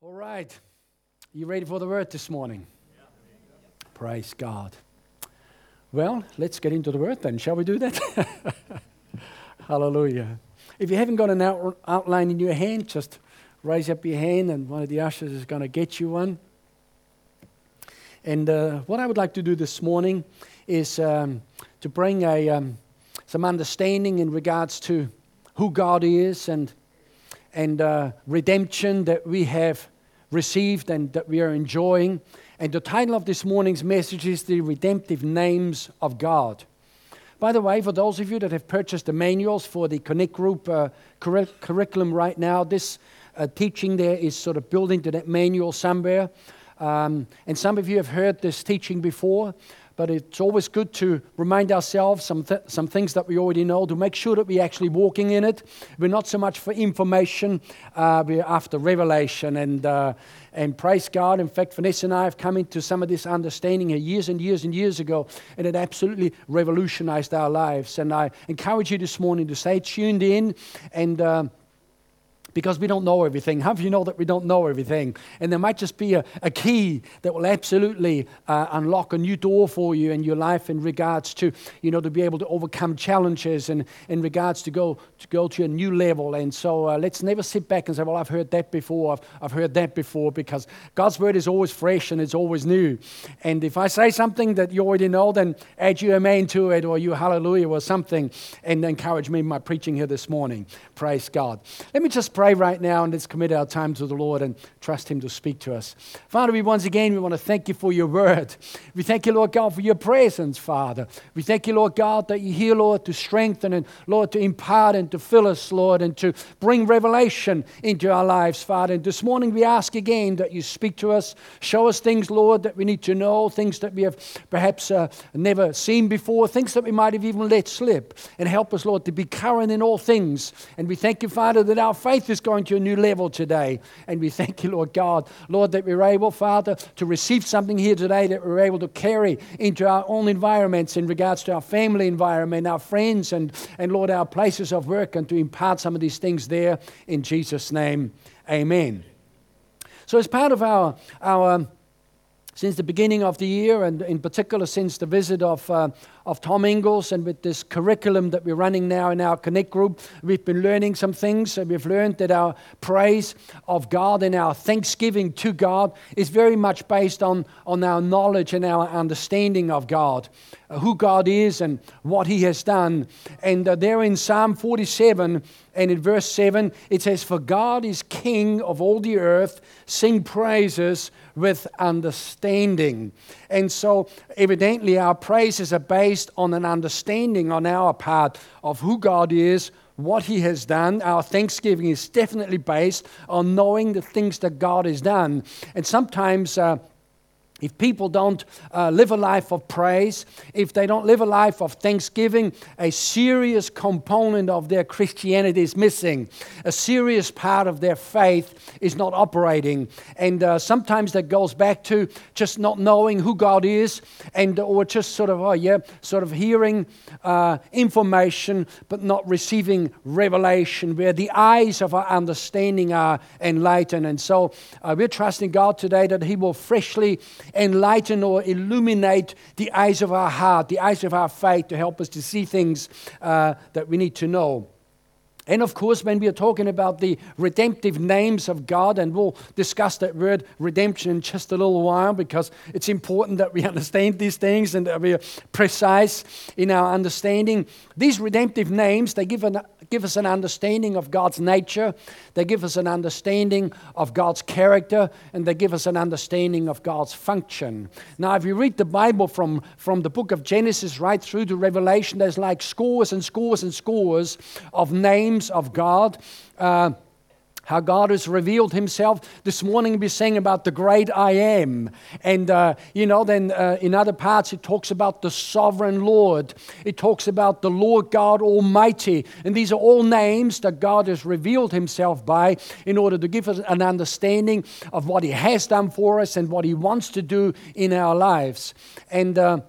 All right. You ready for the word this morning? Praise God. Well, let's get into the word then. Shall we do that? Hallelujah. If you haven't got an out- outline in your hand, just raise up your hand and one of the ushers is going to get you one. And uh, what I would like to do this morning is um, to bring a, um, some understanding in regards to who God is and, and uh, redemption that we have received and that we are enjoying. And the title of this morning's message is The Redemptive Names of God. By the way, for those of you that have purchased the manuals for the Connect Group uh, curri- curriculum right now, this uh, teaching there is sort of built into that manual somewhere. Um, and some of you have heard this teaching before, but it's always good to remind ourselves some, th- some things that we already know to make sure that we're actually walking in it. We're not so much for information, uh, we're after revelation. And, uh, and praise God. In fact, Vanessa and I have come into some of this understanding years and years and years ago, and it absolutely revolutionized our lives. And I encourage you this morning to stay tuned in and. Uh, because we don't know everything. How do you know that we don't know everything? And there might just be a, a key that will absolutely uh, unlock a new door for you in your life in regards to, you know, to be able to overcome challenges and in regards to go to go to a new level. And so uh, let's never sit back and say, well, I've heard that before, I've, I've heard that before, because God's word is always fresh and it's always new. And if I say something that you already know, then add your amen to it or you hallelujah or something and encourage me in my preaching here this morning. Praise God. Let me just pray right now and let's commit our time to the Lord and trust Him to speak to us. Father, we once again we want to thank you for your word. We thank you, Lord God, for your presence, Father. We thank you, Lord God, that you're here, Lord, to strengthen and Lord to impart and to fill us, Lord, and to bring revelation into our lives, Father. And this morning we ask again that you speak to us, show us things, Lord, that we need to know, things that we have perhaps uh, never seen before, things that we might have even let slip, and help us, Lord, to be current in all things. And we thank you, Father, that our faith is going to a new level today. And we thank you, Lord God, Lord, that we're able, Father, to receive something here today that we're able to carry into our own environments in regards to our family environment, our friends, and, and Lord, our places of work, and to impart some of these things there in Jesus' name. Amen. So, as part of our, our since the beginning of the year, and in particular since the visit of, uh, of Tom Ingalls, and with this curriculum that we're running now in our Connect group, we've been learning some things. We've learned that our praise of God and our thanksgiving to God is very much based on, on our knowledge and our understanding of God, uh, who God is and what He has done. And uh, there in Psalm 47 and in verse 7, it says, For God is King of all the earth, sing praises with understanding. And so, evidently, our praises are based on an understanding on our part of who God is, what He has done. Our thanksgiving is definitely based on knowing the things that God has done. And sometimes, uh, if people don't uh, live a life of praise, if they don't live a life of thanksgiving, a serious component of their Christianity is missing. A serious part of their faith is not operating. And uh, sometimes that goes back to just not knowing who God is, and or just sort of, oh yeah, sort of hearing uh, information but not receiving revelation, where the eyes of our understanding are enlightened. And so uh, we're trusting God today that He will freshly enlighten or illuminate the eyes of our heart, the eyes of our faith, to help us to see things uh, that we need to know. And of course, when we are talking about the redemptive names of God, and we'll discuss that word redemption in just a little while because it's important that we understand these things and that we are precise in our understanding. These redemptive names, they give, an, give us an understanding of God's nature, they give us an understanding of God's character, and they give us an understanding of God's function. Now, if you read the Bible from, from the book of Genesis right through to Revelation, there's like scores and scores and scores of names of God. Uh, how God has revealed Himself. This morning we sang about the great I am. And, uh, you know, then uh, in other parts it talks about the sovereign Lord. It talks about the Lord God Almighty. And these are all names that God has revealed Himself by in order to give us an understanding of what He has done for us and what He wants to do in our lives. And, uh,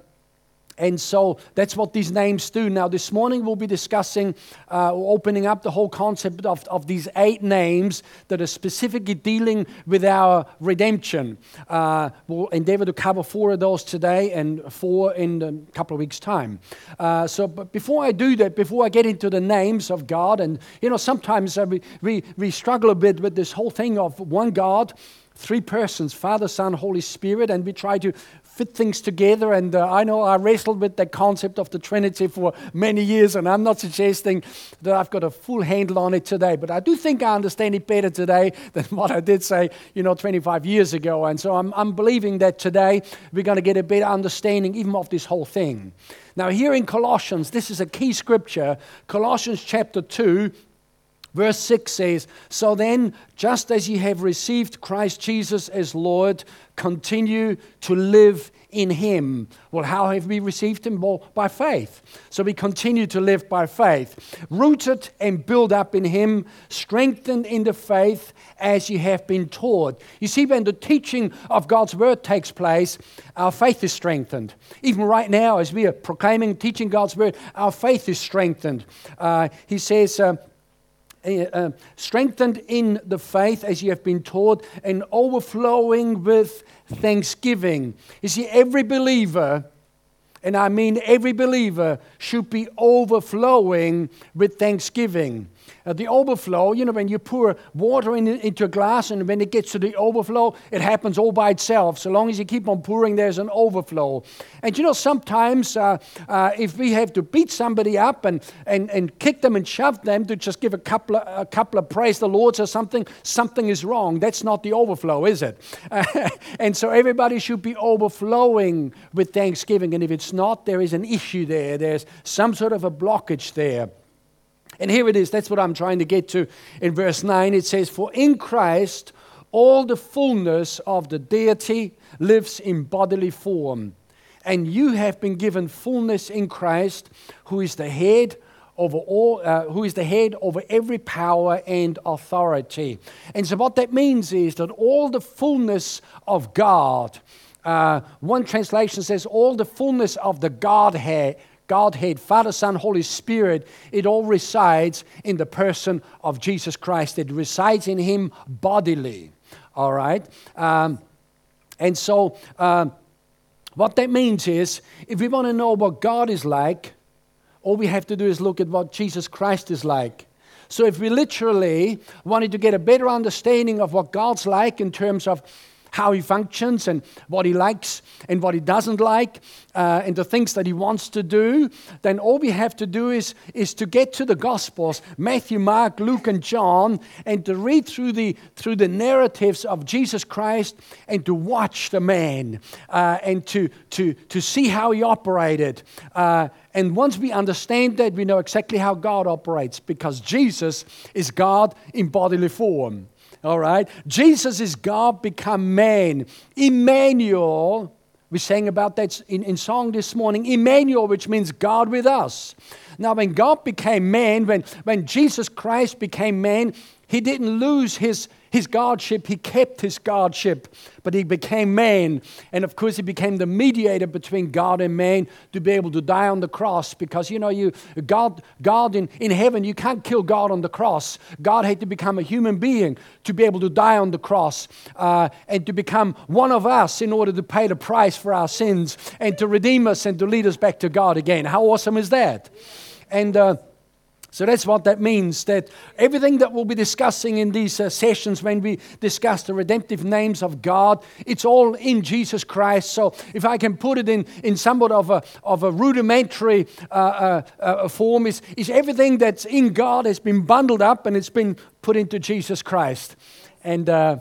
And so that's what these names do. Now, this morning we'll be discussing, uh, opening up the whole concept of, of these eight names that are specifically dealing with our redemption. Uh, we'll endeavor to cover four of those today and four in a couple of weeks' time. Uh, so, but before I do that, before I get into the names of God, and you know, sometimes uh, we, we, we struggle a bit with this whole thing of one God three persons Father, Son, Holy Spirit, and we try to fit things together. And uh, I know I wrestled with the concept of the Trinity for many years, and I'm not suggesting that I've got a full handle on it today, but I do think I understand it better today than what I did say, you know, 25 years ago. And so I'm, I'm believing that today we're going to get a better understanding even of this whole thing. Now, here in Colossians, this is a key scripture, Colossians chapter 2, Verse 6 says, So then, just as ye have received Christ Jesus as Lord, continue to live in him. Well, how have we received him? Well, by faith. So we continue to live by faith, rooted and built up in him, strengthened in the faith as ye have been taught. You see, when the teaching of God's word takes place, our faith is strengthened. Even right now, as we are proclaiming, teaching God's word, our faith is strengthened. Uh, he says, uh, uh, strengthened in the faith as you have been taught, and overflowing with thanksgiving. You see, every believer, and I mean every believer, should be overflowing with thanksgiving. Uh, the overflow, you know, when you pour water in, into a glass and when it gets to the overflow, it happens all by itself. So long as you keep on pouring, there's an overflow. And you know, sometimes uh, uh, if we have to beat somebody up and, and, and kick them and shove them to just give a couple of, a couple of praise the Lord or something, something is wrong. That's not the overflow, is it? and so everybody should be overflowing with thanksgiving. And if it's not, there is an issue there. There's some sort of a blockage there. And here it is. That's what I'm trying to get to in verse 9. It says, For in Christ all the fullness of the deity lives in bodily form. And you have been given fullness in Christ, who is the head over all, uh, who is the head over every power and authority. And so, what that means is that all the fullness of God, uh, one translation says, all the fullness of the Godhead Godhead, Father, Son, Holy Spirit, it all resides in the person of Jesus Christ. It resides in Him bodily. All right? Um, and so, um, what that means is if we want to know what God is like, all we have to do is look at what Jesus Christ is like. So, if we literally wanted to get a better understanding of what God's like in terms of how he functions and what he likes and what he doesn't like uh, and the things that he wants to do, then all we have to do is, is to get to the Gospels Matthew, Mark, Luke, and John and to read through the, through the narratives of Jesus Christ and to watch the man uh, and to, to, to see how he operated. Uh, and once we understand that, we know exactly how God operates because Jesus is God in bodily form. All right? Jesus is God become man. Emmanuel, we sang about that in, in song this morning. Emmanuel, which means God with us. Now, when God became man, when, when Jesus Christ became man, he didn't lose his, his godship, he kept his godship, but he became man. And of course, he became the mediator between God and man to be able to die on the cross. Because, you know, you, God, God in, in heaven, you can't kill God on the cross. God had to become a human being to be able to die on the cross uh, and to become one of us in order to pay the price for our sins and to redeem us and to lead us back to God again. How awesome is that? And, uh, so that's what that means. That everything that we'll be discussing in these uh, sessions when we discuss the redemptive names of God, it's all in Jesus Christ. So if I can put it in, in somewhat of a, of a rudimentary uh, uh, uh form, is, is everything that's in God has been bundled up and it's been put into Jesus Christ. And uh,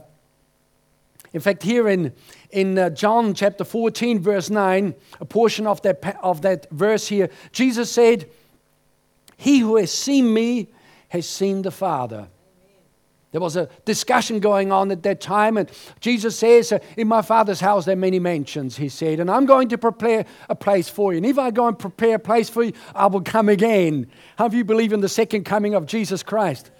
in fact, here in, in uh, John chapter 14, verse 9, a portion of that, of that verse here, Jesus said, he who has seen me has seen the Father. There was a discussion going on at that time, and Jesus says, In my Father's house there are many mansions, he said, and I'm going to prepare a place for you. And if I go and prepare a place for you, I will come again. How do you believe in the second coming of Jesus Christ?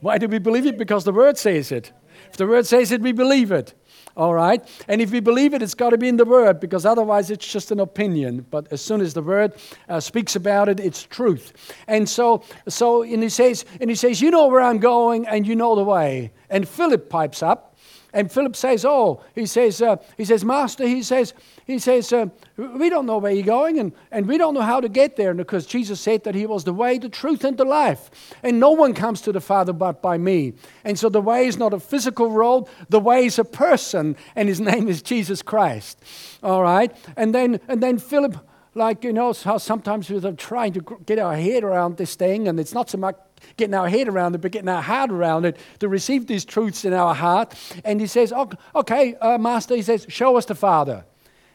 Why do we believe it? Because the Word says it. If the word says it, we believe it. All right? And if we believe it, it's got to be in the Word because otherwise it's just an opinion. But as soon as the Word uh, speaks about it, it's truth. And so, so and he says, and he says, you know where I'm going and you know the way. And Philip pipes up and Philip says, "Oh, he says, uh, he says, Master, he says, he says, uh, we don't know where you're going, and, and we don't know how to get there, because Jesus said that He was the way, the truth, and the life, and no one comes to the Father but by me. And so the way is not a physical road; the way is a person, and His name is Jesus Christ. All right, and then and then Philip." Like, you know, how sometimes we're trying to get our head around this thing, and it's not so much getting our head around it, but getting our heart around it to receive these truths in our heart. And he says, Okay, uh, Master, he says, Show us the Father.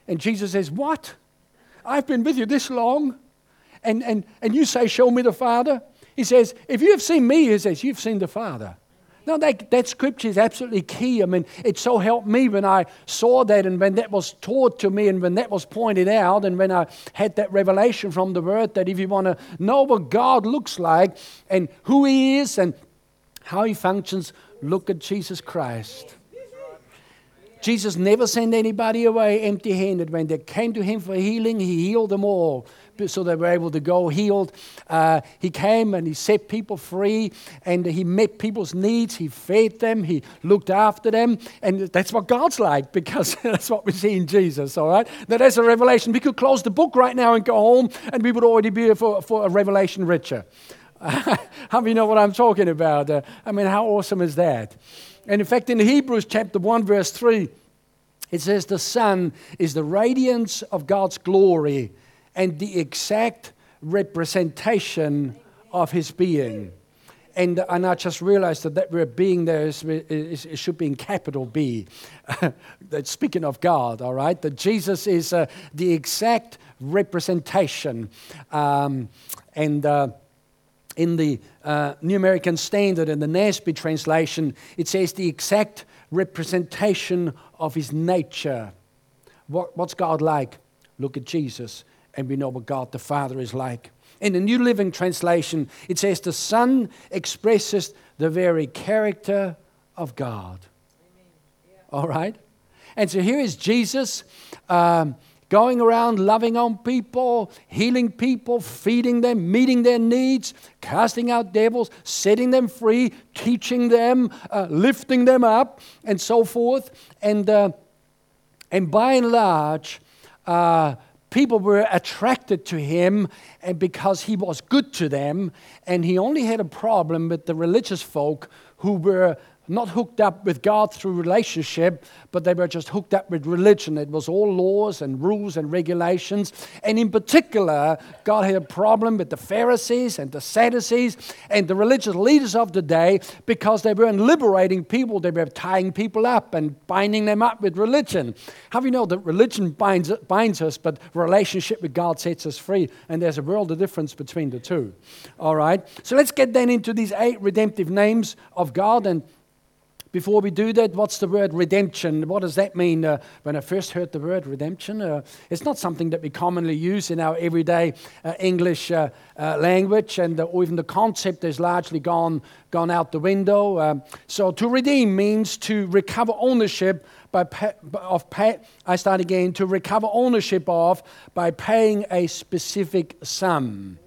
And Jesus says, What? I've been with you this long, and, and, and you say, Show me the Father? He says, If you have seen me, he says, You've seen the Father. No, that, that scripture is absolutely key. I mean, it so helped me when I saw that and when that was taught to me and when that was pointed out and when I had that revelation from the Word that if you want to know what God looks like and who He is and how He functions, look at Jesus Christ. Jesus never sent anybody away empty handed. When they came to Him for healing, He healed them all so they were able to go healed. Uh, he came and he set people free and he met people's needs. He fed them, he looked after them. And that's what God's like because that's what we see in Jesus, all right? Now, that's a revelation. We could close the book right now and go home and we would already be for, for a revelation richer. how do you know what I'm talking about? Uh, I mean, how awesome is that? And in fact, in Hebrews chapter 1, verse 3, it says, The Son is the radiance of God's glory and the exact representation of his being. And, and I just realized that that word being there is, is, should be in capital B. Speaking of God, all right? That Jesus is uh, the exact representation. Um, and uh, in the uh, New American Standard and the NASB translation, it says the exact representation of his nature. What, what's God like? Look at Jesus and we know what God the Father is like. In the New Living Translation, it says, The Son expresses the very character of God. Yeah. All right? And so here is Jesus um, going around loving on people, healing people, feeding them, meeting their needs, casting out devils, setting them free, teaching them, uh, lifting them up, and so forth. And, uh, and by and large, uh, people were attracted to him and because he was good to them and he only had a problem with the religious folk who were not hooked up with God through relationship, but they were just hooked up with religion. It was all laws and rules and regulations. And in particular, God had a problem with the Pharisees and the Sadducees and the religious leaders of the day because they weren't liberating people, they were tying people up and binding them up with religion. How do you know that religion binds, binds us, but relationship with God sets us free? And there's a world of difference between the two. All right? So let's get then into these eight redemptive names of God and before we do that, what's the word redemption? What does that mean? Uh, when I first heard the word redemption, uh, it's not something that we commonly use in our everyday uh, English uh, uh, language, and even the concept has largely gone, gone out the window. Um, so to redeem means to recover ownership by pay, of pay, I start again, to recover ownership of by paying a specific sum.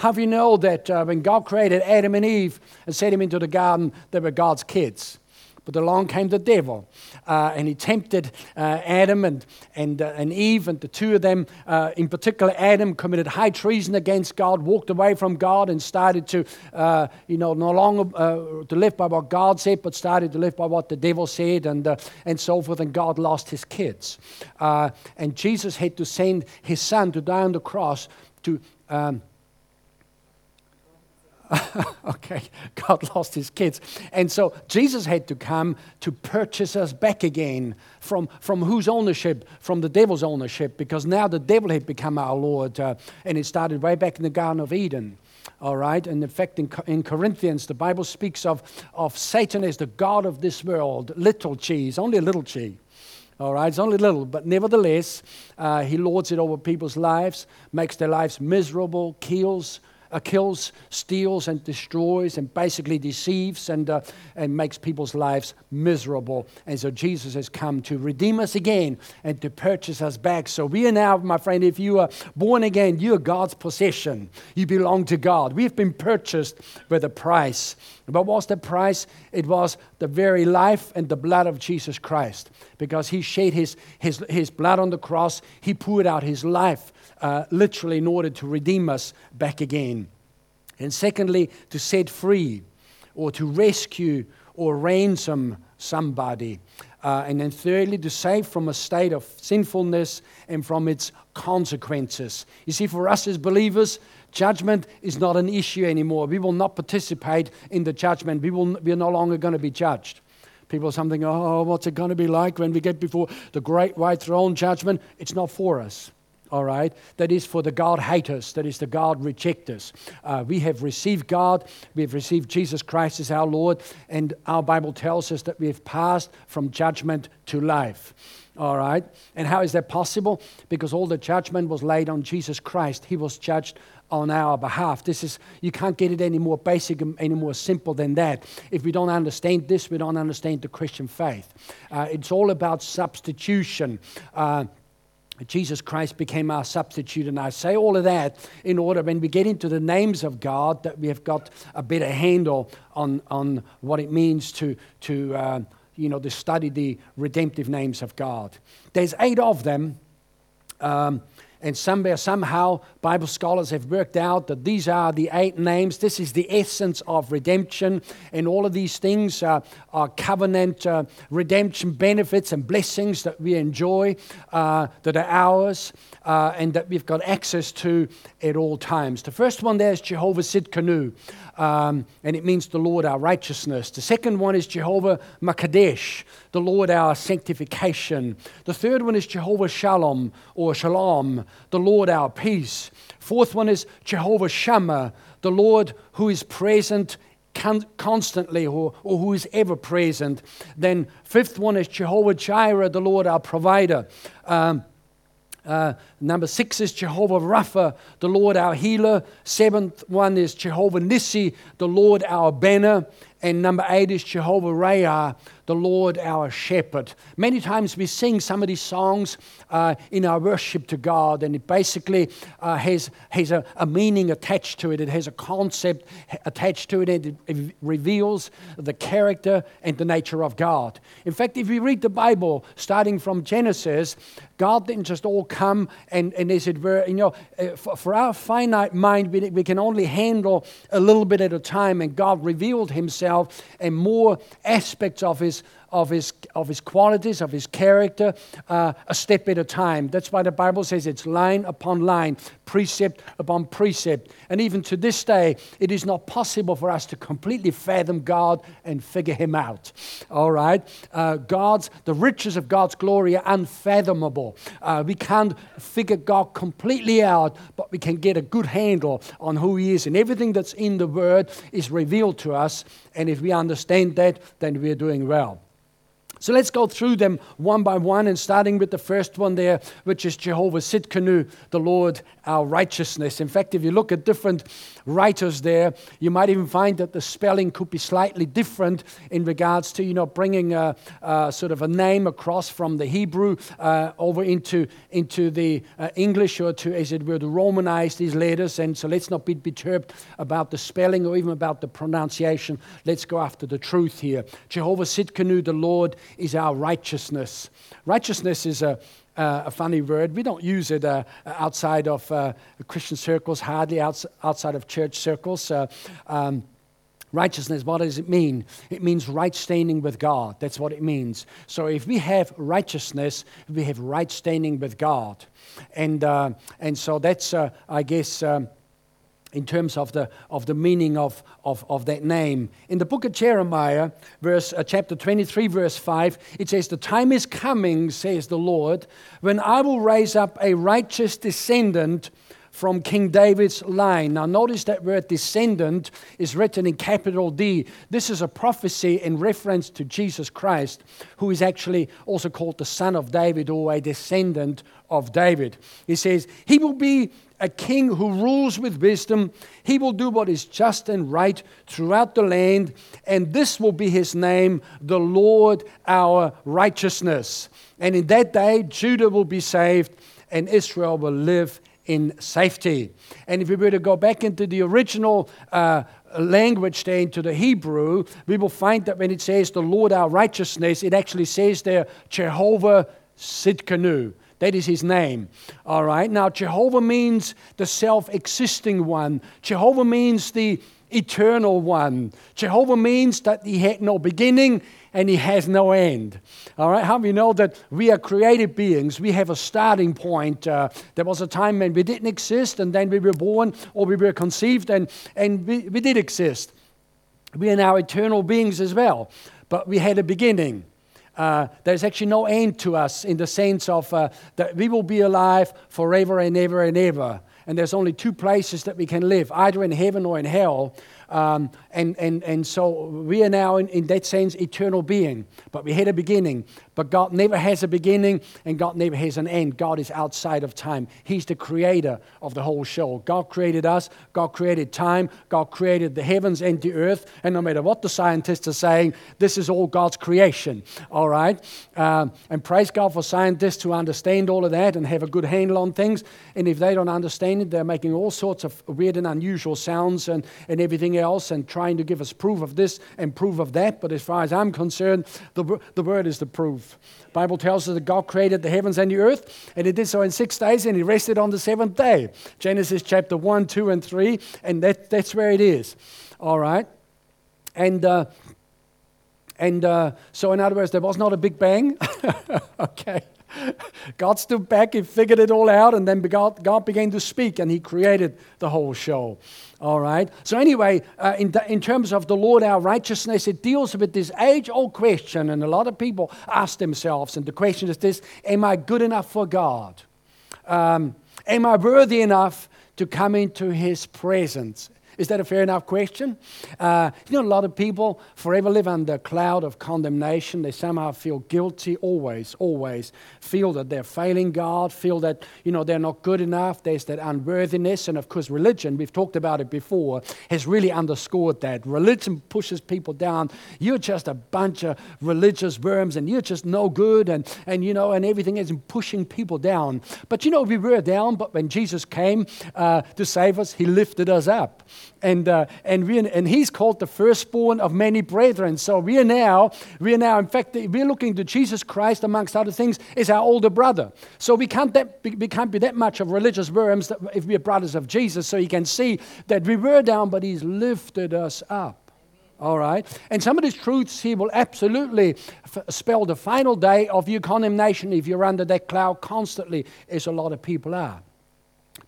Do you know that uh, when God created Adam and Eve and set them into the garden, they were God's kids? But along came the devil, uh, and he tempted uh, Adam and, and, uh, and Eve, and the two of them, uh, in particular, Adam committed high treason against God, walked away from God, and started to, uh, you know, no longer uh, to live by what God said, but started to live by what the devil said, and, and so forth. And God lost his kids. and Jesus had to send his son to die on the cross to. Um, okay, God lost his kids. And so Jesus had to come to purchase us back again from, from whose ownership? From the devil's ownership, because now the devil had become our Lord. Uh, and it started way back in the Garden of Eden. All right, and in fact, in, in Corinthians, the Bible speaks of, of Satan as the God of this world, little cheese, only a little cheese. All right, it's only little, but nevertheless, uh, he lords it over people's lives, makes their lives miserable, kills, uh, kills, steals, and destroys, and basically deceives and, uh, and makes people's lives miserable. And so Jesus has come to redeem us again and to purchase us back. So we are now, my friend, if you are born again, you are God's possession. You belong to God. We have been purchased with a price. But what's the price? It was the very life and the blood of Jesus Christ. Because he shed his, his, his blood on the cross, he poured out his life uh, literally in order to redeem us back again. And secondly, to set free or to rescue or ransom somebody. Uh, and then thirdly, to save from a state of sinfulness and from its consequences. You see, for us as believers, judgment is not an issue anymore. We will not participate in the judgment. We, will, we are no longer going to be judged. People are something, oh, what's it going to be like when we get before the great white throne judgment? It's not for us all right? That is for the God haters, that is the God rejectors. Uh, we have received God, we have received Jesus Christ as our Lord, and our Bible tells us that we have passed from judgment to life. All right? And how is that possible? Because all the judgment was laid on Jesus Christ. He was judged on our behalf. This is you can't get it any more basic, any more simple than that. If we don't understand this, we don't understand the Christian faith. Uh, it's all about substitution. Uh, Jesus Christ became our substitute. And I say all of that in order when we get into the names of God that we have got a better handle on, on what it means to, to, uh, you know, to study the redemptive names of God. There's eight of them. Um, and somewhere, somehow, Bible scholars have worked out that these are the eight names. This is the essence of redemption. And all of these things are, are covenant uh, redemption benefits and blessings that we enjoy, uh, that are ours, uh, and that we've got access to at all times. The first one there is Jehovah Sidkenu um, and it means the Lord our righteousness. The second one is Jehovah Makadesh, the Lord our sanctification. The third one is Jehovah Shalom or Shalom, the Lord our peace. Fourth one is Jehovah Shammah, the Lord who is present constantly or, or, who is ever present. Then, fifth one is Jehovah Jireh, the Lord our provider. Um, uh, number six is Jehovah Rapha, the Lord our healer. Seventh one is Jehovah Nissi, the Lord our banner. And number eight is Jehovah Ra'ah, the Lord our shepherd. Many times we sing some of these songs uh, in our worship to God, and it basically uh, has, has a, a, meaning attached to it. It has a concept attached to it, and it, reveals the character and the nature of God. In fact, if we read the Bible, starting from Genesis, God didn't just all come and, and as it were, you know, uh, for, for our finite mind, we, we can only handle a little bit at a time, and God revealed Himself and more aspects of his, of his, of his qualities, of his character, uh, a step at a time. That's why the Bible says it's line upon line, precept upon precept. And even to this day, it is not possible for us to completely fathom God and figure him out. All right? Uh, God's, the riches of God's glory are unfathomable. Uh, we can't figure God completely out, but we can get a good handle on who he is. And everything that's in the Word is revealed to us. And if we understand that, then we are doing well. So let's go through them one by one and starting with the first one there, which is Jehovah Sidkenu, the Lord our righteousness. In fact, if you look at different writers there, you might even find that the spelling could be slightly different in regards to, you know, bringing a, a sort of a name across from the Hebrew uh, over into, into the uh, English or to, as it were, to Romanize these letters. And so let's not be perturbed about the spelling or even about the pronunciation. Let's go after the truth here. Jehovah Sidkenu, the Lord is our righteousness. Righteousness is a, uh, a funny word. We don't use it uh, outside of uh, Christian circles, hardly outs- outside of church circles. Uh, um, righteousness, what does it mean? It means right standing with God. That's what it means. So if we have righteousness, we have right standing with God. And, uh, and so that's, uh, I guess. Um, in terms of the, of the meaning of, of, of that name. In the book of Jeremiah, verse, uh, chapter 23, verse 5, it says, The time is coming, says the Lord, when I will raise up a righteous descendant from King David's line. Now, notice that word descendant is written in capital D. This is a prophecy in reference to Jesus Christ, who is actually also called the son of David or a descendant of David. He says, He will be a king who rules with wisdom. He will do what is just and right throughout the land, and this will be his name, the Lord our righteousness. And in that day, Judah will be saved, and Israel will live in safety. And if we were to go back into the original uh, language there, into the Hebrew, we will find that when it says the Lord our righteousness, it actually says there Jehovah Sidkenu. That is his name. All right. Now, Jehovah means the self existing one, Jehovah means the eternal one. Jehovah means that he had no beginning and he has no end. All right, how we know that we are created beings? We have a starting point. Uh, there was a time when we didn't exist, and then we were born or we were conceived, and, and we, we did exist. We are now eternal beings as well, but we had a beginning. Uh, there's actually no end to us in the sense of uh, that we will be alive forever and ever and ever. And there's only two places that we can live, either in heaven or in hell. Um, and, and, and so we are now, in, in that sense, eternal being. But we had a beginning. But God never has a beginning and God never has an end. God is outside of time. He's the creator of the whole show. God created us, God created time, God created the heavens and the earth. And no matter what the scientists are saying, this is all God's creation. All right? Um, and praise God for scientists who understand all of that and have a good handle on things. And if they don't understand it, they're making all sorts of weird and unusual sounds and, and everything else and trying to give us proof of this and proof of that. But as far as I'm concerned, the, the word is the proof. Bible tells us that God created the heavens and the earth, and he did so in six days, and he rested on the seventh day. Genesis chapter 1, 2, and 3, and that, that's where it is. All right? And, uh, and uh, so, in other words, there was not a big bang. okay. God stood back, he figured it all out, and then God, God began to speak, and he created the whole show. All right. So, anyway, uh, in, in terms of the Lord our righteousness, it deals with this age old question, and a lot of people ask themselves, and the question is this Am I good enough for God? Um, am I worthy enough to come into his presence? Is that a fair enough question? Uh, you know, a lot of people forever live under a cloud of condemnation. They somehow feel guilty, always, always. Feel that they're failing God, feel that, you know, they're not good enough. There's that unworthiness. And of course, religion, we've talked about it before, has really underscored that. Religion pushes people down. You're just a bunch of religious worms and you're just no good. And, and you know, and everything is pushing people down. But, you know, we were down, but when Jesus came uh, to save us, he lifted us up and, uh, and, we, and he's called the firstborn of many brethren. So we are now, we are now, in fact, we're looking to Jesus Christ, amongst other things, as our older brother. So we can't, that, we can't be that much of religious worms if we are brothers of Jesus. So you can see that we were down, but he's lifted us up. All right? And some of these truths he will absolutely f- spell the final day of your condemnation if you're under that cloud constantly, as a lot of people are.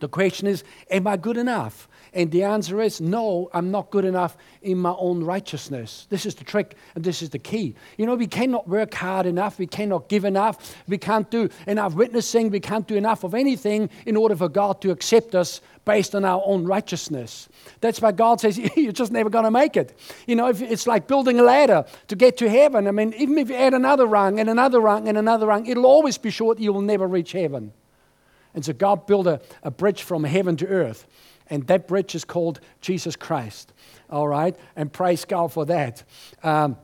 The question is, am I good enough? And the answer is no, I'm not good enough in my own righteousness. This is the trick and this is the key. You know, we cannot work hard enough, we cannot give enough, we can't do enough witnessing, we can't do enough of anything in order for God to accept us based on our own righteousness. That's why God says you're just never going to make it. You know, if it's like building a ladder to get to heaven. I mean, even if you add another rung and another rung and another rung, it'll always be short. You will never reach heaven. And so God built a, a bridge from heaven to earth. And that bridge is called Jesus Christ. All right? And praise God for that. Um,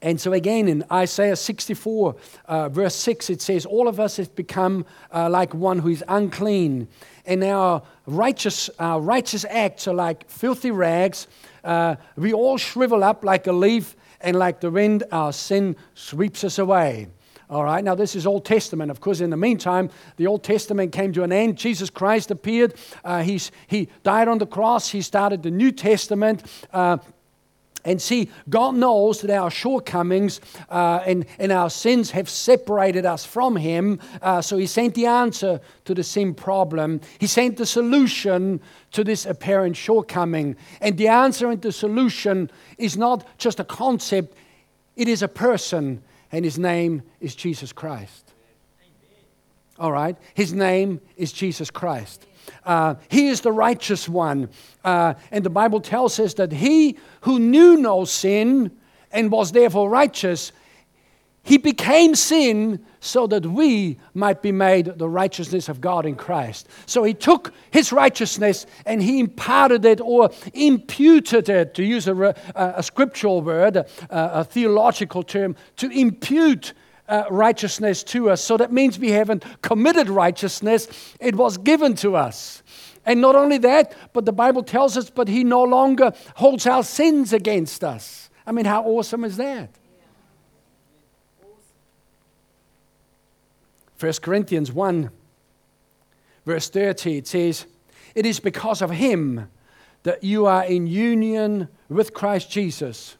and so, again, in Isaiah 64, uh, verse 6, it says, All of us have become uh, like one who is unclean, and our righteous, our righteous acts are like filthy rags. Uh, we all shrivel up like a leaf, and like the wind, our sin sweeps us away. All right, now this is Old Testament. Of course, in the meantime, the Old Testament came to an end. Jesus Christ appeared. Uh, he's, he died on the cross. He started the New Testament. Uh, and see, God knows that our shortcomings uh, and, and our sins have separated us from Him. Uh, so He sent the answer to the sin problem. He sent the solution to this apparent shortcoming. And the answer and the solution is not just a concept, it is a person and his name is Jesus Christ. All right? His name is Jesus Christ. Uh, he is the righteous one. Uh, and the Bible tells us that he who knew no sin and was therefore righteous, he became sin so that we might be made the righteousness of God in Christ. So he took his righteousness and he imparted it or imputed it, to use a, a scriptural word, a, a, theological term, to impute. Uh, righteousness to us. So that means we haven't committed righteousness, it was given to us. And not only that, but the Bible tells us, but He no longer holds our sins against us. I mean, how awesome is that? 1 Corinthians 1, verse 30, it says, It is because of him that you are in union with Christ Jesus,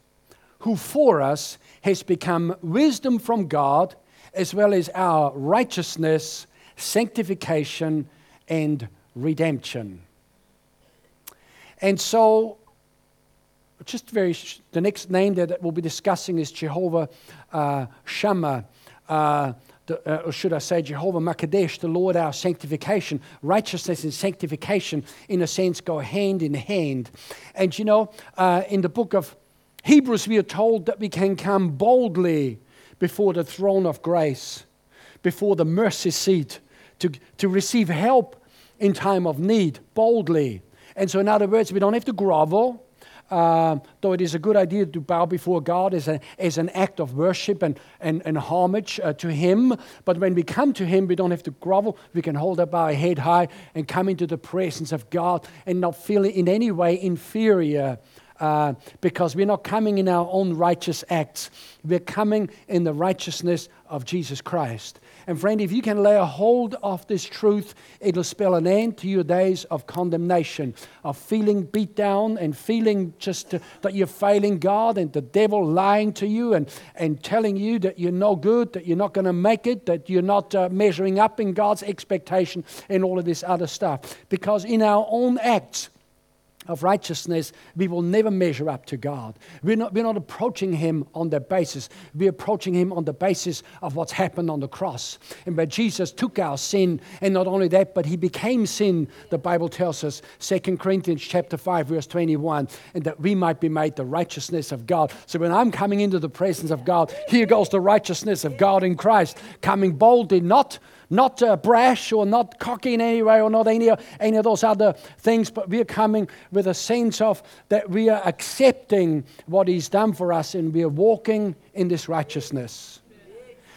who for us has become wisdom from God, as well as our righteousness, sanctification, and redemption. And so, just very, the next name that we'll be discussing is Jehovah uh, Shammah. Uh, uh, or should I say, Jehovah Makadesh, the Lord our sanctification. Righteousness and sanctification, in a sense, go hand in hand. And you know, uh, in the book of Hebrews, we are told that we can come boldly before the throne of grace, before the mercy seat, to, to receive help in time of need, boldly. And so, in other words, we don't have to grovel. Uh, though it is a good idea to bow before God as, a, as an act of worship and, and, and homage uh, to Him. But when we come to Him, we don't have to grovel. We can hold up our head high and come into the presence of God and not feel in any way inferior. Uh, because we're not coming in our own righteous acts. We're coming in the righteousness of Jesus Christ. And friend, if you can lay a hold of this truth, it'll spell an end to your days of condemnation, of feeling beat down and feeling just that you're failing God and the devil lying to you and, and telling you that you're no good, that you're not going to make it, that you're not uh, measuring up in God's expectation, and all of this other stuff. Because in our own acts, of righteousness, we will never measure up to God. We're not, we're not approaching Him on that basis. We're approaching Him on the basis of what's happened on the cross. And where Jesus took our sin, and not only that, but He became sin, the Bible tells us, 2 Corinthians chapter 5, verse 21, and that we might be made the righteousness of God. So when I'm coming into the presence of God, here goes the righteousness of God in Christ, coming boldly, not not uh, brash or not cocky in any way or not any, any of those other things, but we're coming with a sense of that we are accepting what He's done for us and we are walking in this righteousness.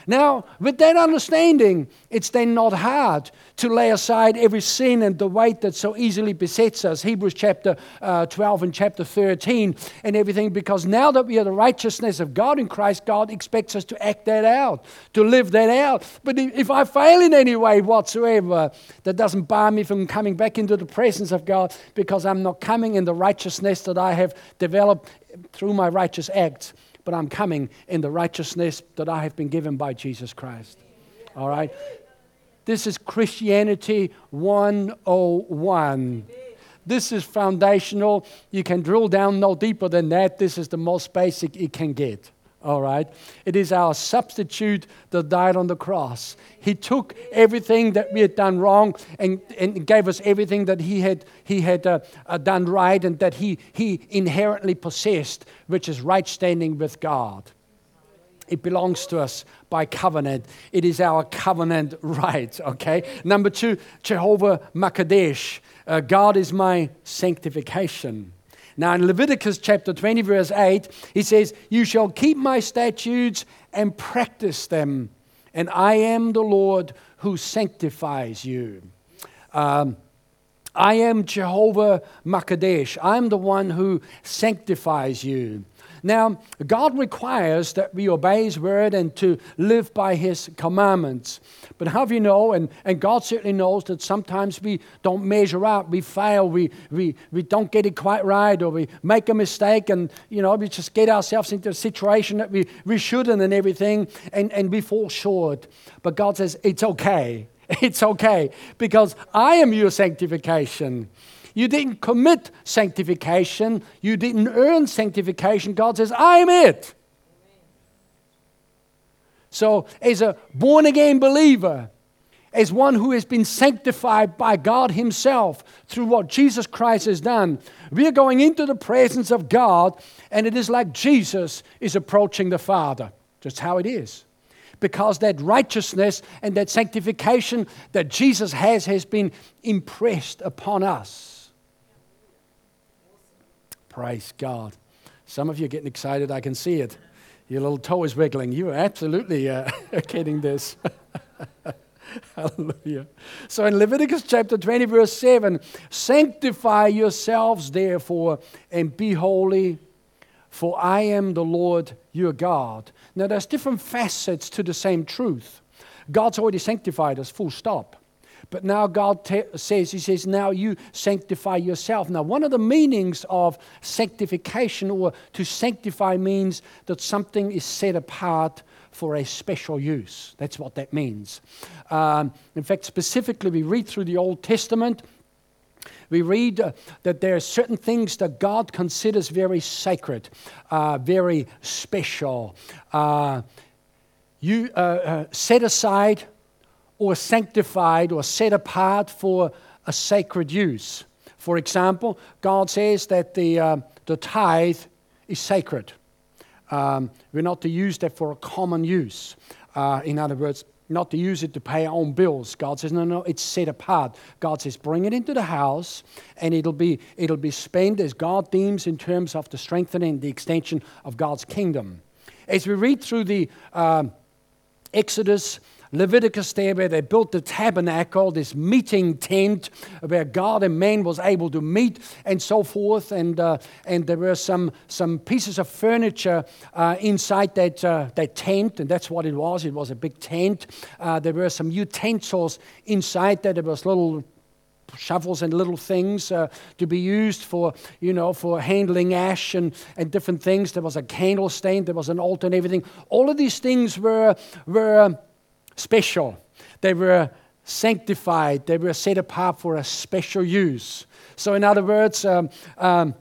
Now, with that understanding, it's then not hard to lay aside every sin and the weight that so easily besets us. Hebrews chapter uh, 12 and chapter 13 and everything, because now that we are the righteousness of God in Christ, God expects us to act that out, to live that out. But if I fail in any way whatsoever, that doesn't bar me from coming back into the presence of God because I'm not coming in the righteousness that I have developed through my righteous acts but I'm coming in the righteousness that I have been given by Jesus Christ. All right? This is Christianity 101. This is foundational. You can drill down no deeper than that. This is the most basic it can get. All right? It is our substitute that died on the cross. He took everything that we had done wrong and, and gave us everything that He had, he had uh, uh, done right and that he, he inherently possessed, which is right standing with God. It belongs to us by covenant. It is our covenant right, okay? Number two, Jehovah Makadesh. Uh, God is my sanctification. Now, in Leviticus chapter 20, verse 8, he says, You shall keep my statutes and practice them, and I am the Lord who sanctifies you. Um, I am Jehovah Makadesh. I'm the one who sanctifies you. Now, God requires that we obey His word and to live by His commandments. But how do you know, and, and God certainly knows that sometimes we don't measure up, we fail, we, we, we don't get it quite right, or we make a mistake, and you know, we just get ourselves into a situation that we, we shouldn't and everything, and, and we fall short. But God says, it's okay. It's okay because I am your sanctification. You didn't commit sanctification. You didn't earn sanctification. God says, I'm it. So, as a born again believer, as one who has been sanctified by God Himself through what Jesus Christ has done, we are going into the presence of God, and it is like Jesus is approaching the Father. Just how it is. because that righteousness and that sanctification that Jesus has has been impressed upon us. Praise God. Some of you are getting excited, I can see it. Your little toe is wiggling. You are absolutely uh, getting this. Hallelujah. So in Leviticus chapter 20, verse 7, sanctify yourselves therefore and be holy, for I am the Lord your God. Now there's different facets to the same truth. God's already sanctified us, full stop. But now God te- says, He says, now you sanctify yourself. Now, one of the meanings of sanctification or to sanctify means that something is set apart for a special use. That's what that means. Um, in fact, specifically, we read through the Old Testament. We read uh, that there are certain things that God considers very sacred, uh, very special. Uh, you uh, uh, set aside or sanctified or set apart for a sacred use. For example, God says that the, uh, the tithe is sacred. Um, we're not to use that for a common use. Uh, in other words, not to use it to pay our own bills. God says, no, no, it's set apart. God says, bring it into the house, and it'll be, it'll be spent as God deems in terms of the strengthening, the extension of God's kingdom. As we read through the um, Exodus, Leviticus there where they built the tabernacle, this meeting tent where God and man was able to meet and so forth. And, uh, and there were some, some pieces of furniture uh, inside that, uh, that tent, and that's what it was. It was a big tent. Uh, there were some utensils inside that. There was little shovels and little things uh, to be used for, you know, for handling ash and, and different things. There was a candle stand, there was an altar and everything. All of these things were, were special. They were sanctified. They were set apart for a special use. So, in other words, um, um,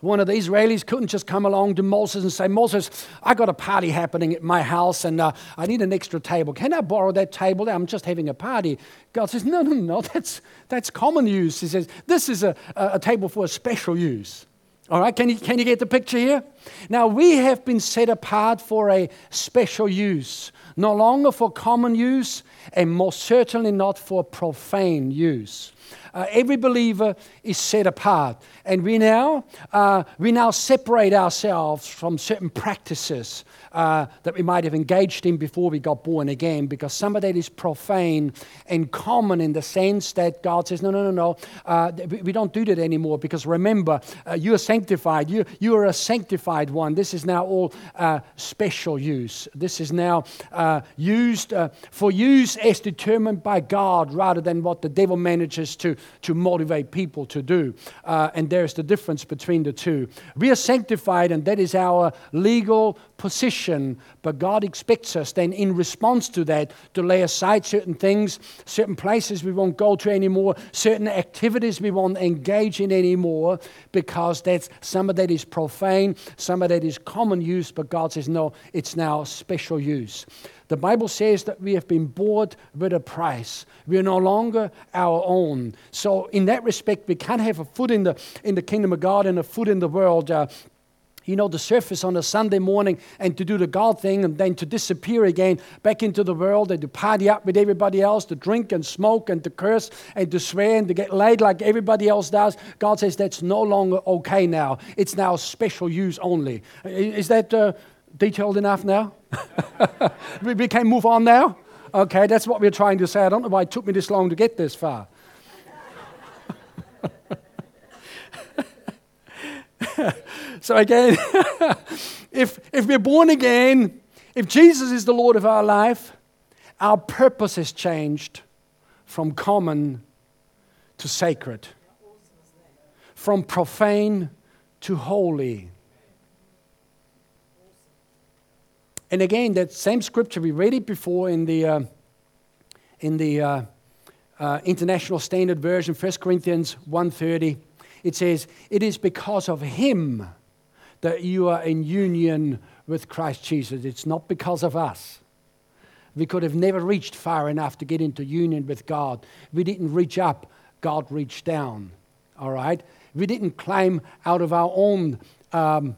one of the Israelis couldn't just come along to Moses and say, Moses, I got a party happening at my house and uh, I need an extra table. Can I borrow that table? I'm just having a party. God says, No, no, no, that's, that's common use. He says, This is a, a table for a special use. All right, can you, can you get the picture here? Now, we have been set apart for a special use no longer for common use, and most certainly not for profane use. Uh, every believer is set apart, and we now uh, we now separate ourselves from certain practices uh, that we might have engaged in before we got born again, because some of that is profane and common in the sense that God says, no, no, no, no, uh, we don't do that anymore. Because remember, uh, you are sanctified. You you are a sanctified one. This is now all uh, special use. This is now used for use as determined by God, rather than what the devil manages to to motivate people to do. Uh, and there's the difference between the two. We are sanctified, and that is our legal position, but God expects us then, in response to that, to lay aside certain things, certain places we won't go to anymore, certain activities we won't engage in anymore, because that's some of that is profane, some of that is common use, but God says, no, it's now special use. The Bible says that we have been bought with a price. We are no longer our own. So, in that respect, we can't have a foot in the, in the kingdom of God and a foot in the world. Uh, you know, the surface on a Sunday morning and to do the God thing and then to disappear again back into the world and to party up with everybody else, to drink and smoke and to curse and to swear and to get laid like everybody else does. God says that's no longer okay now. It's now special use only. Is that uh, detailed enough now? we can move on now? Okay, that's what we're trying to say. I don't know why it took me this long to get this far. so, again, if, if we're born again, if Jesus is the Lord of our life, our purpose has changed from common to sacred, from profane to holy. And again, that same scripture, we read it before in the, uh, in the uh, uh, International Standard Version, 1 Corinthians 1.30. It says, It is because of him that you are in union with Christ Jesus. It's not because of us. We could have never reached far enough to get into union with God. We didn't reach up, God reached down. All right? We didn't climb out of our own um,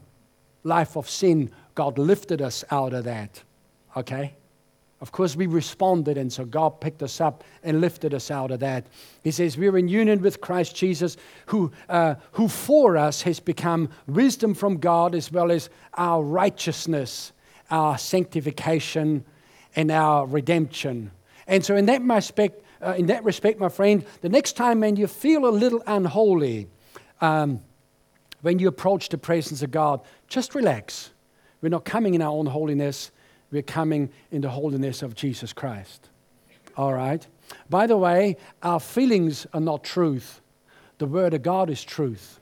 life of sin God lifted us out of that. Okay? of course, we responded, and so God picked us up and lifted us out of that. He says, We're in union with Christ Jesus, who, uh, who for us has become wisdom from God as well as our righteousness, our sanctification, and our redemption. And so, in that respect, uh, in that respect, my friend, the next time when you feel a little unholy, um, when you approach the presence of God, just relax. We're not coming in our own holiness we're coming in the holiness of Jesus Christ. All right? By the way, our feelings are not truth. The Word of God is truth.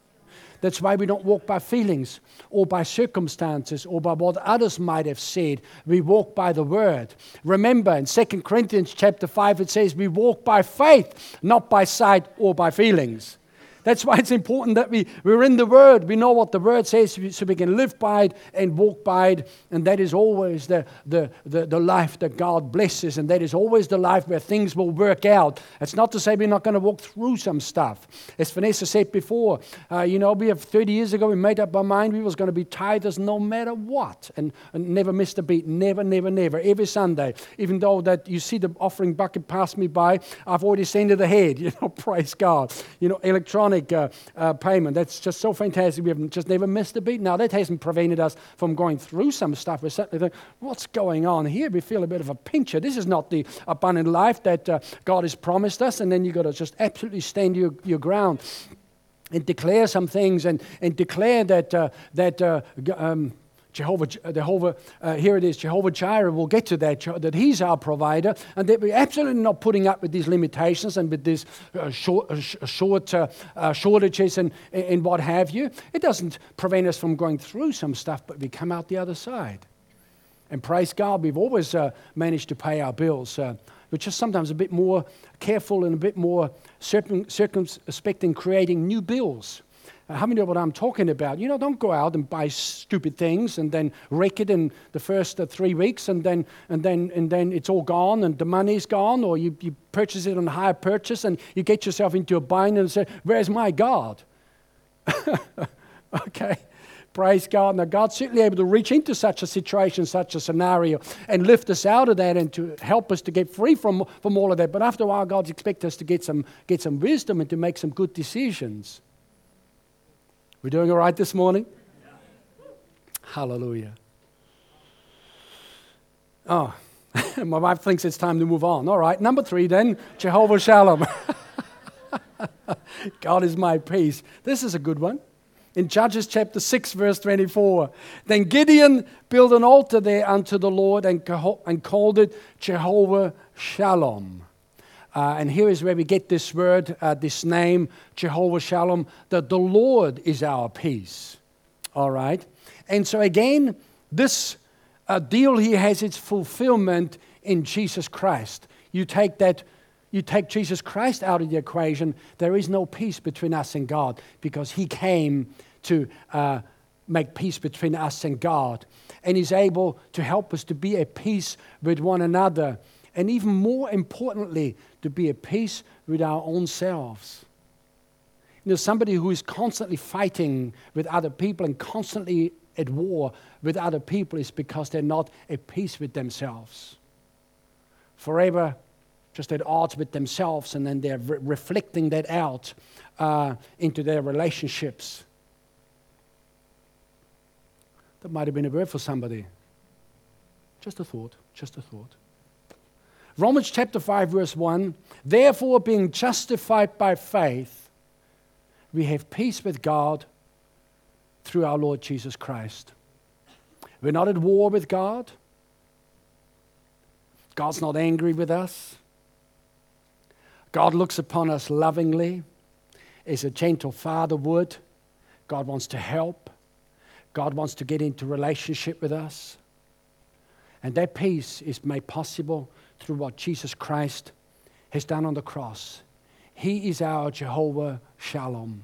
That's why we don't walk by feelings or by circumstances or by what others might have said. We walk by the word. Remember in 2 Corinthians chapter 5 it says we walk by faith, not by sight or by feelings. That's why it's important that we, we're in the Word. We know what the Word says so we can live by it and walk by it. And that is always the, the, the, the life that God blesses. And that is always the life where things will work out. It's not to say we're not going to walk through some stuff. As Vanessa said before, uh, you know, we have 30 years ago, we made up our mind we was going to be tithers no matter what. And, and never missed a beat. Never, never, never. Every Sunday. Even though that you see the offering bucket pass me by, I've already sent it ahead. You know, praise God. You know, electronic electronic uh, uh, payment. That's just so fantastic. We have just never missed a beat. Now, that hasn't prevented us from going through some stuff. We're certainly thinking, what's going on here? We feel a bit of a pincher. This is not the abundant life that uh, God has promised us. And then you've got to just absolutely stand your, your ground and declare some things and, and declare that, uh, that uh, um, Jehovah, Jehovah uh, here it is, Jehovah Jireh, we'll get to that, that He's our provider, and that we're absolutely not putting up with these limitations and with these uh, short, uh, short uh, uh, shortages and, and what have you. It doesn't prevent us from going through some stuff, but we come out the other side. And praise God, we've always uh, managed to pay our bills. we're just sometimes a bit more careful and a bit more circumspect in creating new bills. How many know what I'm talking about? You know, don't go out and buy stupid things and then wreck it in the first uh, three weeks and then, and, then, and then it's all gone and the money's gone, or you, you purchase it on hire purchase and you get yourself into a bind and say, Where's my God? okay. Praise God. Now, God's certainly able to reach into such a situation, such a scenario, and lift us out of that and to help us to get free from, from all of that. But after a while, God expects us to get some, get some wisdom and to make some good decisions. We're doing all right this morning? Hallelujah. Oh, my wife thinks it's time to move on. All right, number three then Jehovah Shalom. God is my peace. This is a good one. In Judges chapter 6, verse 24. Then Gideon built an altar there unto the Lord and, and called it Jehovah Shalom. Uh, and here is where we get this word, uh, this name, Jehovah Shalom, that the Lord is our peace. All right? And so, again, this uh, deal here has its fulfillment in Jesus Christ. You take that. You take Jesus Christ out of the equation, there is no peace between us and God because He came to uh, make peace between us and God. And He's able to help us to be at peace with one another and even more importantly, to be at peace with our own selves. You know, somebody who is constantly fighting with other people and constantly at war with other people is because they're not at peace with themselves. Forever just at odds with themselves, and then they're re- reflecting that out uh, into their relationships. That might have been a word for somebody. Just a thought, just a thought. Romans chapter 5, verse 1 Therefore, being justified by faith, we have peace with God through our Lord Jesus Christ. We're not at war with God. God's not angry with us. God looks upon us lovingly as a gentle father would. God wants to help. God wants to get into relationship with us. And that peace is made possible through what Jesus Christ has done on the cross. He is our Jehovah Shalom.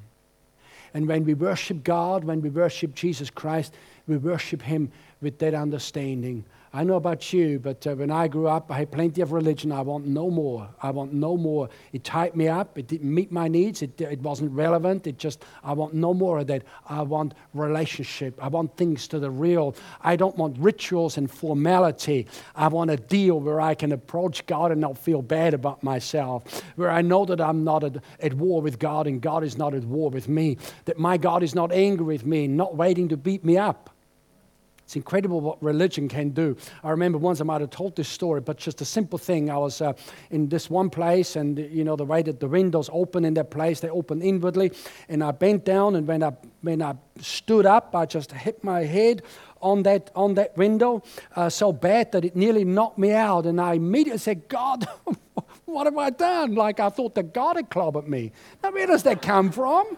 And when we worship God, when we worship Jesus Christ, we worship Him with that understanding I know about you, but uh, when I grew up, I had plenty of religion. I want no more. I want no more. It tied me up. It didn't meet my needs. It, it wasn't relevant. It just, I want no more of that. I want relationship. I want things to the real. I don't want rituals and formality. I want a deal where I can approach God and not feel bad about myself, where I know that I'm not at, at war with God and God is not at war with me, that my God is not angry with me, not waiting to beat me up. It's incredible what religion can do. I remember once I might have told this story, but just a simple thing. I was uh, in this one place, and you know the way that the windows open in that place, they open inwardly, and I bent down, and when I when I stood up, I just hit my head on that on that window uh, so bad that it nearly knocked me out, and I immediately said, "God." what have I done? Like I thought the God had clobbered me. Now, where does that come from?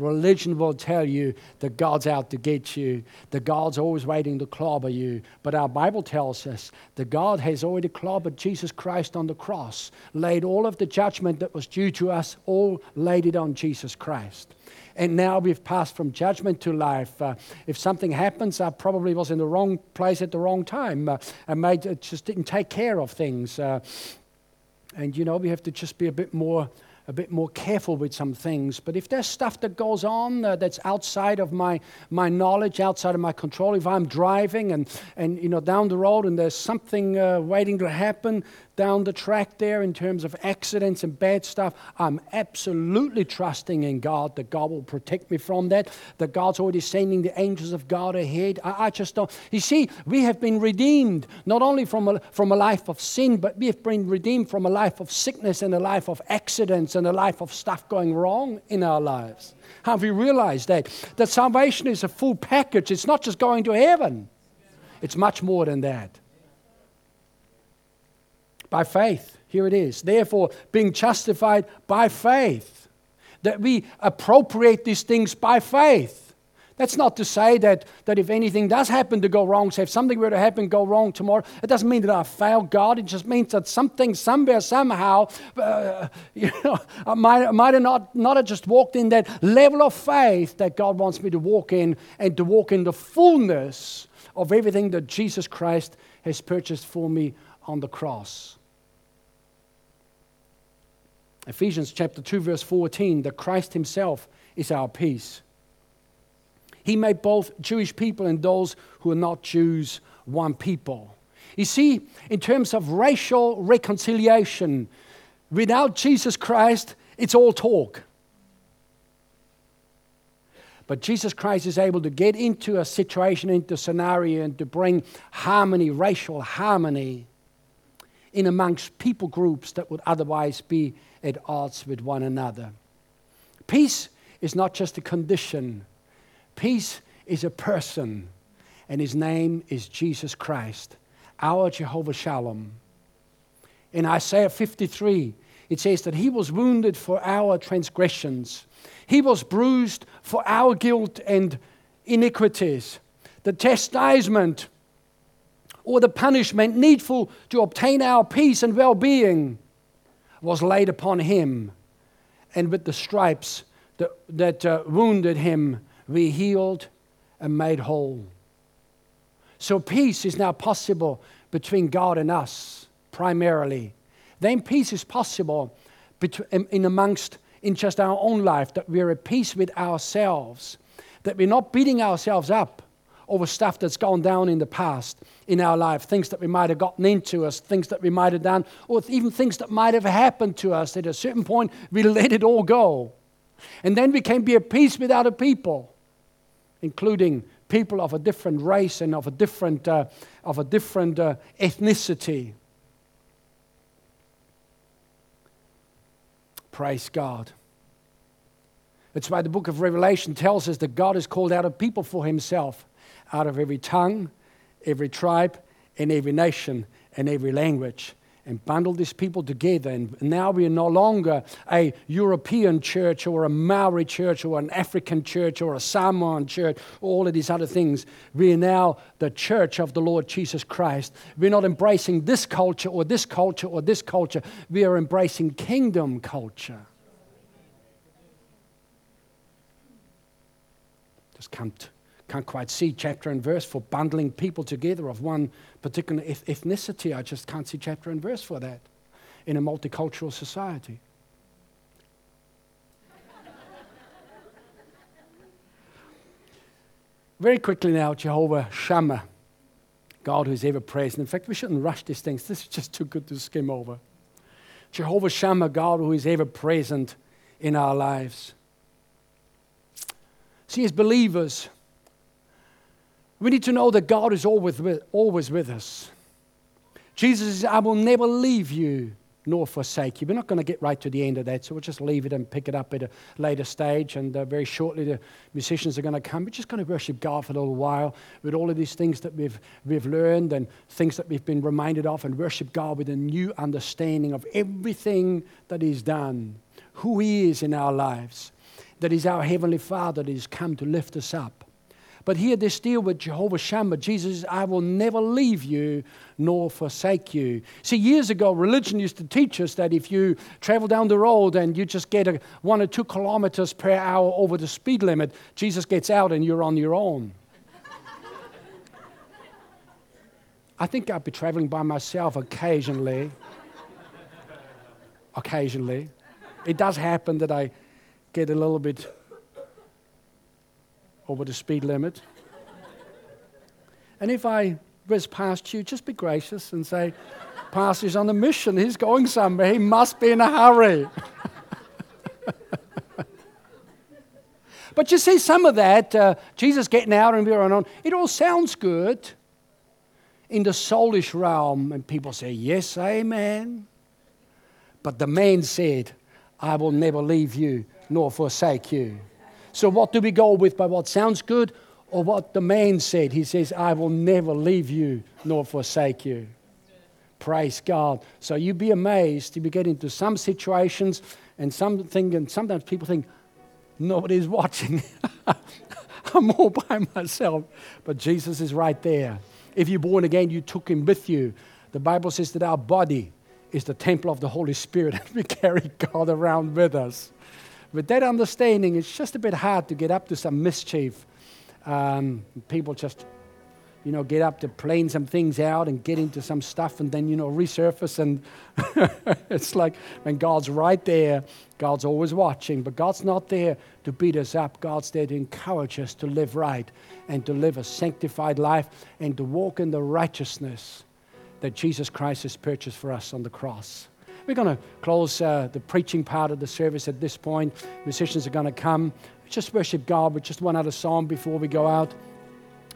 Religion will tell you that God's out to get you, that God's always waiting to clobber you. But our Bible tells us that God has already clobbered Jesus Christ on the cross, laid all of the judgment that was due to us, all laid it on Jesus Christ. And now we've passed from judgment to life. Uh, if something happens, I probably was in the wrong place at the wrong time uh, and made, uh, just didn't take care of things. Uh, and you know, we have to just be a bit more a bit more careful with some things. But if there's stuff that goes on uh, that's outside of my, my knowledge, outside of my control, if I'm driving and, and you know, down the road and there's something uh, waiting to happen, down the track there in terms of accidents and bad stuff, I'm absolutely trusting in God that God will protect me from that, that God's already sending the angels of God ahead. I, I just don't. You see, we have been redeemed not only from a, from a life of sin, but we have been redeemed from a life of sickness and a life of accidents and a life of stuff going wrong in our lives. Have you realized that? That salvation is a full package. It's not just going to heaven, it's much more than that by faith. Here it is. Therefore, being justified by faith, that we appropriate these things by faith. That's not to say that, that if anything does happen to go wrong, say if something were to happen, go wrong tomorrow, it doesn't mean that I failed God. It just means that something, somewhere, somehow, uh, you know, I might, might have not, not have just walked in that level of faith that God wants me to walk in and to walk in the fullness of everything that Jesus Christ has purchased for me on the cross. Ephesians chapter 2, verse 14, that Christ Himself is our peace. He made both Jewish people and those who are not Jews one people. You see, in terms of racial reconciliation, without Jesus Christ, it's all talk. But Jesus Christ is able to get into a situation, into a scenario, and to bring harmony, racial harmony, in amongst people groups that would otherwise be at odds with one another. Peace is not just a condition, peace is a person, and his name is Jesus Christ, our Jehovah Shalom. In Isaiah 53, it says that he was wounded for our transgressions, he was bruised for our guilt and iniquities. The chastisement or the punishment needful to obtain our peace and well being was laid upon him, and with the stripes that, that uh, wounded him, we healed and made whole. So peace is now possible between God and us, primarily. Then peace is possible between, in amongst in just our own life, that we're at peace with ourselves, that we're not beating ourselves up over stuff that's gone down in the past in our life, things that we might have gotten into us, things that we might have done, or even things that might have happened to us. At a certain point, we let it all go. And then we can be at peace with other people, including people of a different race and of a different, uh, of a different uh, ethnicity. Praise God. That's why the book of Revelation tells us that God has called out a people for himself out of every tongue, every tribe, and every nation and every language and bundled these people together. And now we are no longer a European church or a Maori church or an African church or a Samoan church, all of these other things. We are now the church of the Lord Jesus Christ. We're not embracing this culture or this culture or this culture. We are embracing kingdom culture. Just come to can't quite see chapter and verse for bundling people together of one particular ethnicity. I just can't see chapter and verse for that in a multicultural society. Very quickly now, Jehovah Shammah, God who's ever present. In fact, we shouldn't rush these things. This is just too good to skim over. Jehovah Shammah, God who is ever present in our lives. See, as believers, we need to know that God is always with, always with us. Jesus says, I will never leave you nor forsake you. We're not going to get right to the end of that, so we'll just leave it and pick it up at a later stage. And uh, very shortly, the musicians are going to come. We're just going to worship God for a little while with all of these things that we've, we've learned and things that we've been reminded of, and worship God with a new understanding of everything that He's done, who He is in our lives, that He's our Heavenly Father that has come to lift us up but here this deal with Jehovah Shammah. Jesus I will never leave you nor forsake you. See, years ago, religion used to teach us that if you travel down the road and you just get a one or two kilometers per hour over the speed limit, Jesus gets out and you're on your own. I think I'd be traveling by myself occasionally. occasionally. It does happen that I get a little bit over the speed limit. and if I whiz past you, just be gracious and say, Pastor's on a mission. He's going somewhere. He must be in a hurry. but you see, some of that, uh, Jesus getting out and we're on, it all sounds good in the soulish realm. And people say, Yes, amen. But the man said, I will never leave you nor forsake you. So, what do we go with by what sounds good or what the man said? He says, I will never leave you nor forsake you. Praise God. So, you be amazed if you get into some situations and something, and sometimes people think, nobody's watching. I'm all by myself. But Jesus is right there. If you're born again, you took him with you. The Bible says that our body is the temple of the Holy Spirit, and we carry God around with us. With that understanding, it's just a bit hard to get up to some mischief. Um, people just, you know, get up to plan some things out and get into some stuff and then, you know, resurface. And it's like when God's right there, God's always watching, but God's not there to beat us up. God's there to encourage us to live right and to live a sanctified life and to walk in the righteousness that Jesus Christ has purchased for us on the cross. We're going to close uh, the preaching part of the service at this point. Musicians are going to come. Just worship God with just one other song before we go out.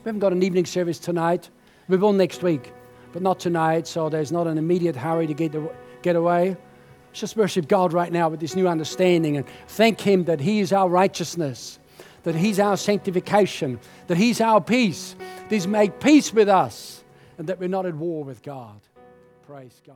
We haven't got an evening service tonight. We will next week, but not tonight, so there's not an immediate hurry to get, get away. Just worship God right now with this new understanding and thank Him that He is our righteousness, that He's our sanctification, that He's our peace, that He's made peace with us, and that we're not at war with God. Praise God.